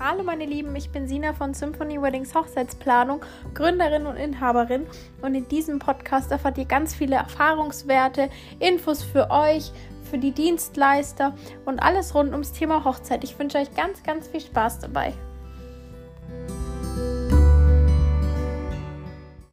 Hallo meine Lieben, ich bin Sina von Symphony Weddings Hochzeitsplanung, Gründerin und Inhaberin und in diesem Podcast erfahrt ihr ganz viele Erfahrungswerte, Infos für euch, für die Dienstleister und alles rund ums Thema Hochzeit. Ich wünsche euch ganz, ganz viel Spaß dabei.